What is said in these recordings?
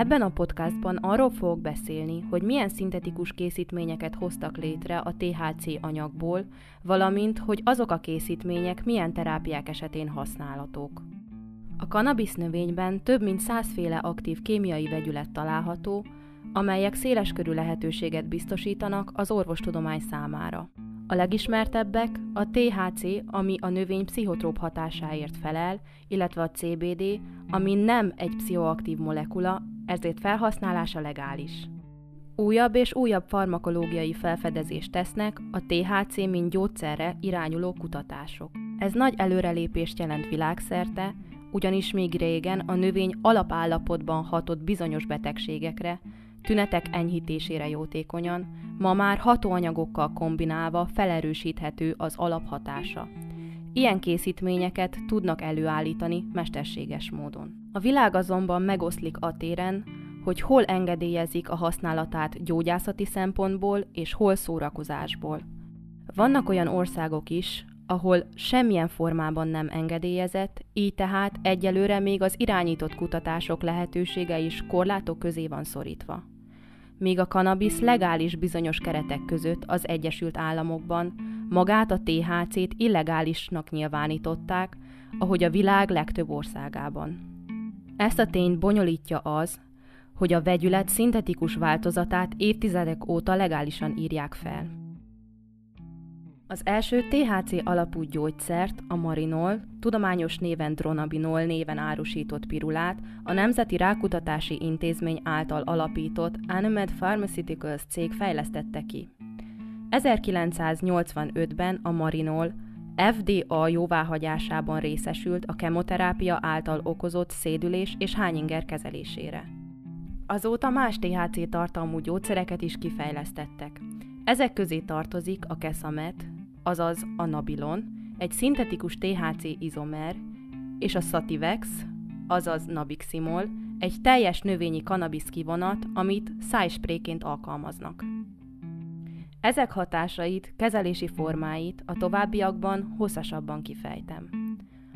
Ebben a podcastban arról fogok beszélni, hogy milyen szintetikus készítményeket hoztak létre a THC anyagból, valamint, hogy azok a készítmények milyen terápiák esetén használatok. A cannabis növényben több mint százféle aktív kémiai vegyület található, amelyek széleskörű lehetőséget biztosítanak az orvostudomány számára. A legismertebbek a THC, ami a növény pszichotróp hatásáért felel, illetve a CBD, ami nem egy pszichoaktív molekula, ezért felhasználása legális. Újabb és újabb farmakológiai felfedezést tesznek a THC mint gyógyszerre irányuló kutatások. Ez nagy előrelépést jelent világszerte, ugyanis még régen a növény alapállapotban hatott bizonyos betegségekre, tünetek enyhítésére jótékonyan, ma már hatóanyagokkal kombinálva felerősíthető az alaphatása. Ilyen készítményeket tudnak előállítani mesterséges módon. A világ azonban megoszlik a téren, hogy hol engedélyezik a használatát gyógyászati szempontból és hol szórakozásból. Vannak olyan országok is, ahol semmilyen formában nem engedélyezett, így tehát egyelőre még az irányított kutatások lehetősége is korlátok közé van szorítva. Míg a kanabisz legális bizonyos keretek között az Egyesült Államokban, magát a THC-t illegálisnak nyilvánították, ahogy a világ legtöbb országában. Ezt a tényt bonyolítja az, hogy a vegyület szintetikus változatát évtizedek óta legálisan írják fel. Az első THC alapú gyógyszert, a Marinol, tudományos néven Dronabinol néven árusított pirulát a Nemzeti Rákutatási Intézmény által alapított Animed Pharmaceuticals cég fejlesztette ki. 1985-ben a Marinol FDA jóváhagyásában részesült a kemoterápia által okozott szédülés és hányinger kezelésére. Azóta más THC tartalmú gyógyszereket is kifejlesztettek. Ezek közé tartozik a Kesamet, azaz a Nabilon, egy szintetikus THC izomer, és a Sativex, azaz Nabiximol, egy teljes növényi kanabisz kivonat, amit szájspréként alkalmaznak. Ezek hatásait, kezelési formáit a továbbiakban hosszasabban kifejtem.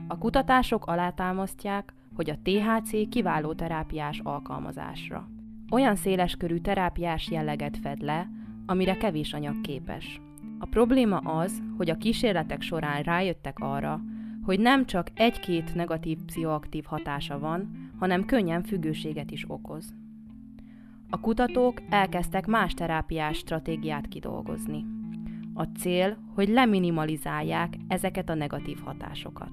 A kutatások alátámasztják, hogy a THC kiváló terápiás alkalmazásra. Olyan széleskörű terápiás jelleget fed le, amire kevés anyag képes. A probléma az, hogy a kísérletek során rájöttek arra, hogy nem csak egy-két negatív pszichoaktív hatása van, hanem könnyen függőséget is okoz. A kutatók elkezdtek más terápiás stratégiát kidolgozni. A cél, hogy leminimalizálják ezeket a negatív hatásokat.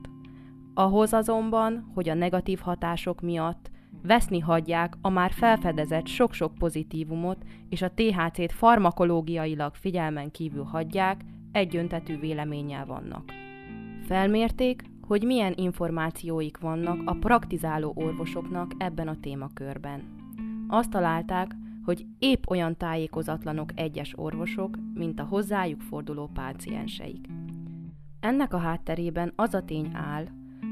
Ahhoz azonban, hogy a negatív hatások miatt veszni hagyják a már felfedezett sok-sok pozitívumot, és a THC-t farmakológiailag figyelmen kívül hagyják, egyöntetű véleménnyel vannak. Felmérték, hogy milyen információik vannak a praktizáló orvosoknak ebben a témakörben. Azt találták, hogy épp olyan tájékozatlanok egyes orvosok, mint a hozzájuk forduló pácienseik. Ennek a hátterében az a tény áll,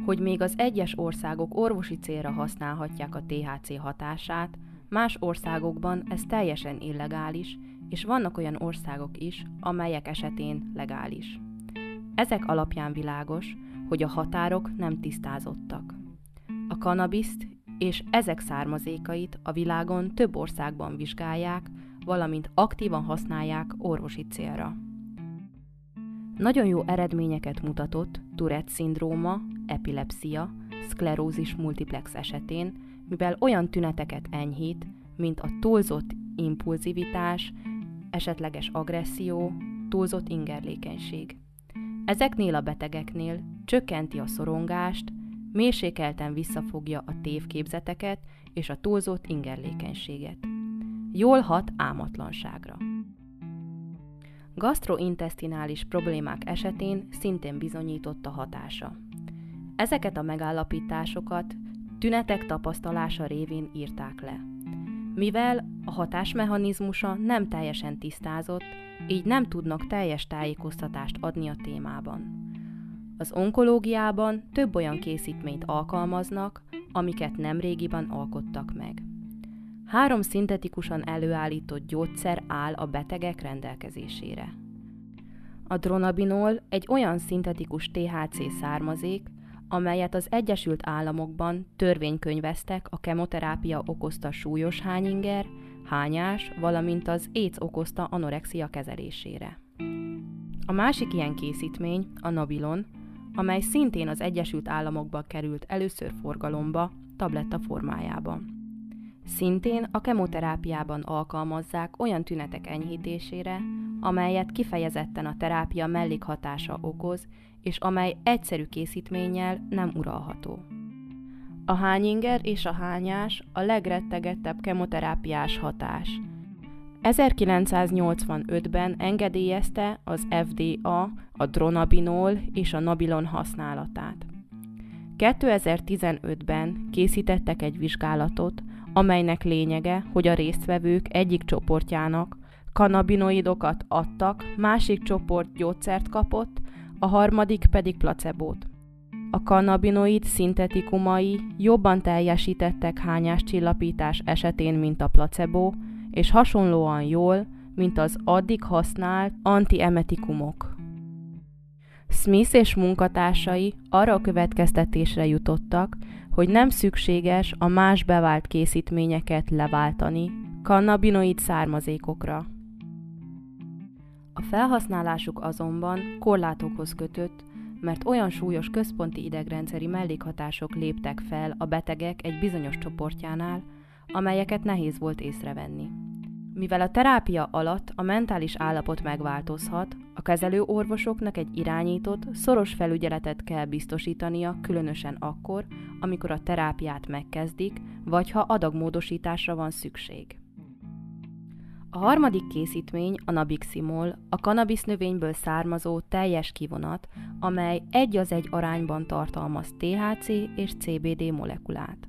hogy még az egyes országok orvosi célra használhatják a THC hatását, más országokban ez teljesen illegális, és vannak olyan országok is, amelyek esetén legális. Ezek alapján világos, hogy a határok nem tisztázottak. A kanabiszt és ezek származékait a világon több országban vizsgálják, valamint aktívan használják orvosi célra. Nagyon jó eredményeket mutatott Tourette szindróma, epilepsia, szklerózis multiplex esetén, mivel olyan tüneteket enyhít, mint a túlzott impulzivitás, esetleges agresszió, túlzott ingerlékenység. Ezeknél a betegeknél csökkenti a szorongást, mérsékelten visszafogja a tévképzeteket és a túlzott ingerlékenységet. Jól hat ámatlanságra. Gastrointestinális problémák esetén szintén bizonyított a hatása. Ezeket a megállapításokat tünetek tapasztalása révén írták le. Mivel a hatásmechanizmusa nem teljesen tisztázott, így nem tudnak teljes tájékoztatást adni a témában. Az onkológiában több olyan készítményt alkalmaznak, amiket nemrégiben alkottak meg. Három szintetikusan előállított gyógyszer áll a betegek rendelkezésére. A dronabinol egy olyan szintetikus THC származék, amelyet az Egyesült Államokban törvénykönyveztek a kemoterápia okozta súlyos hányinger, hányás, valamint az AIDS okozta anorexia kezelésére. A másik ilyen készítmény, a Nabilon, amely szintén az Egyesült Államokba került először forgalomba, tabletta formájában. Szintén a kemoterápiában alkalmazzák olyan tünetek enyhítésére, amelyet kifejezetten a terápia mellékhatása okoz, és amely egyszerű készítménnyel nem uralható. A hányinger és a hányás a legrettegettebb kemoterápiás hatás. 1985-ben engedélyezte az FDA a dronabinol és a nabilon használatát. 2015-ben készítettek egy vizsgálatot, amelynek lényege, hogy a résztvevők egyik csoportjának kanabinoidokat adtak, másik csoport gyógyszert kapott, a harmadik pedig placebót. A kannabinoid szintetikumai jobban teljesítettek hányáscsillapítás esetén, mint a placebo, és hasonlóan jól, mint az addig használt antiemetikumok. Smith és munkatársai arra a következtetésre jutottak, hogy nem szükséges a más bevált készítményeket leváltani kannabinoid származékokra. A felhasználásuk azonban korlátokhoz kötött, mert olyan súlyos központi idegrendszeri mellékhatások léptek fel a betegek egy bizonyos csoportjánál, amelyeket nehéz volt észrevenni. Mivel a terápia alatt a mentális állapot megváltozhat, a kezelő orvosoknak egy irányított, szoros felügyeletet kell biztosítania, különösen akkor, amikor a terápiát megkezdik, vagy ha adagmódosításra van szükség. A harmadik készítmény, a nabiximol, a kanabisz növényből származó teljes kivonat, amely egy az egy arányban tartalmaz THC és CBD molekulát.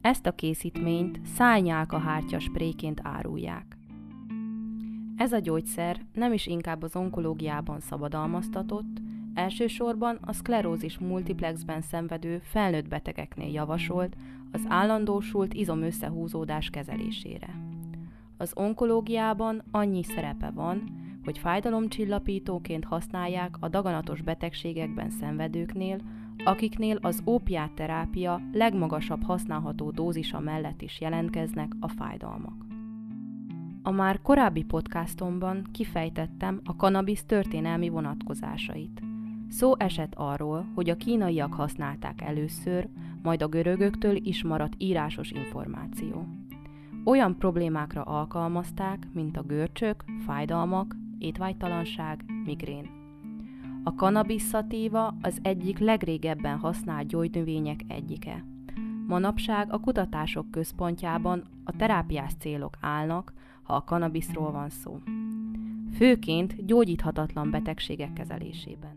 Ezt a készítményt szájnyálka hártya spréként árulják. Ez a gyógyszer nem is inkább az onkológiában szabadalmaztatott, elsősorban a szklerózis multiplexben szenvedő felnőtt betegeknél javasolt az állandósult izomösszehúzódás kezelésére. Az onkológiában annyi szerepe van, hogy fájdalomcsillapítóként használják a daganatos betegségekben szenvedőknél, akiknél az ópiátterápia legmagasabb használható dózisa mellett is jelentkeznek a fájdalmak. A már korábbi podcastomban kifejtettem a kanabisz történelmi vonatkozásait. Szó esett arról, hogy a kínaiak használták először, majd a görögöktől is maradt írásos információ. Olyan problémákra alkalmazták, mint a görcsök, fájdalmak, étvágytalanság, migrén. A cannabis az egyik legrégebben használt gyógynövények egyike. Manapság a kutatások központjában a terápiás célok állnak, ha a kanabiszról van szó. Főként gyógyíthatatlan betegségek kezelésében.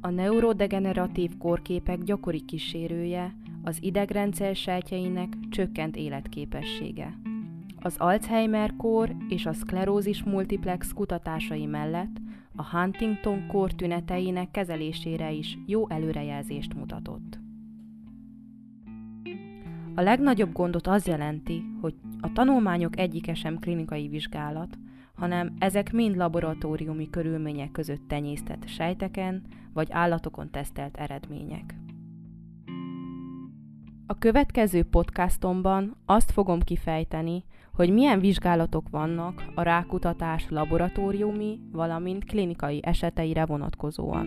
A neurodegeneratív kórképek gyakori kísérője az idegrendszer sejtjeinek csökkent életképessége. Az Alzheimer-kór és a szklerózis multiplex kutatásai mellett a Huntington-kór tüneteinek kezelésére is jó előrejelzést mutatott. A legnagyobb gondot az jelenti, hogy a tanulmányok egyike sem klinikai vizsgálat, hanem ezek mind laboratóriumi körülmények között tenyésztett sejteken vagy állatokon tesztelt eredmények. A következő podcastomban azt fogom kifejteni, hogy milyen vizsgálatok vannak a rákutatás laboratóriumi, valamint klinikai eseteire vonatkozóan.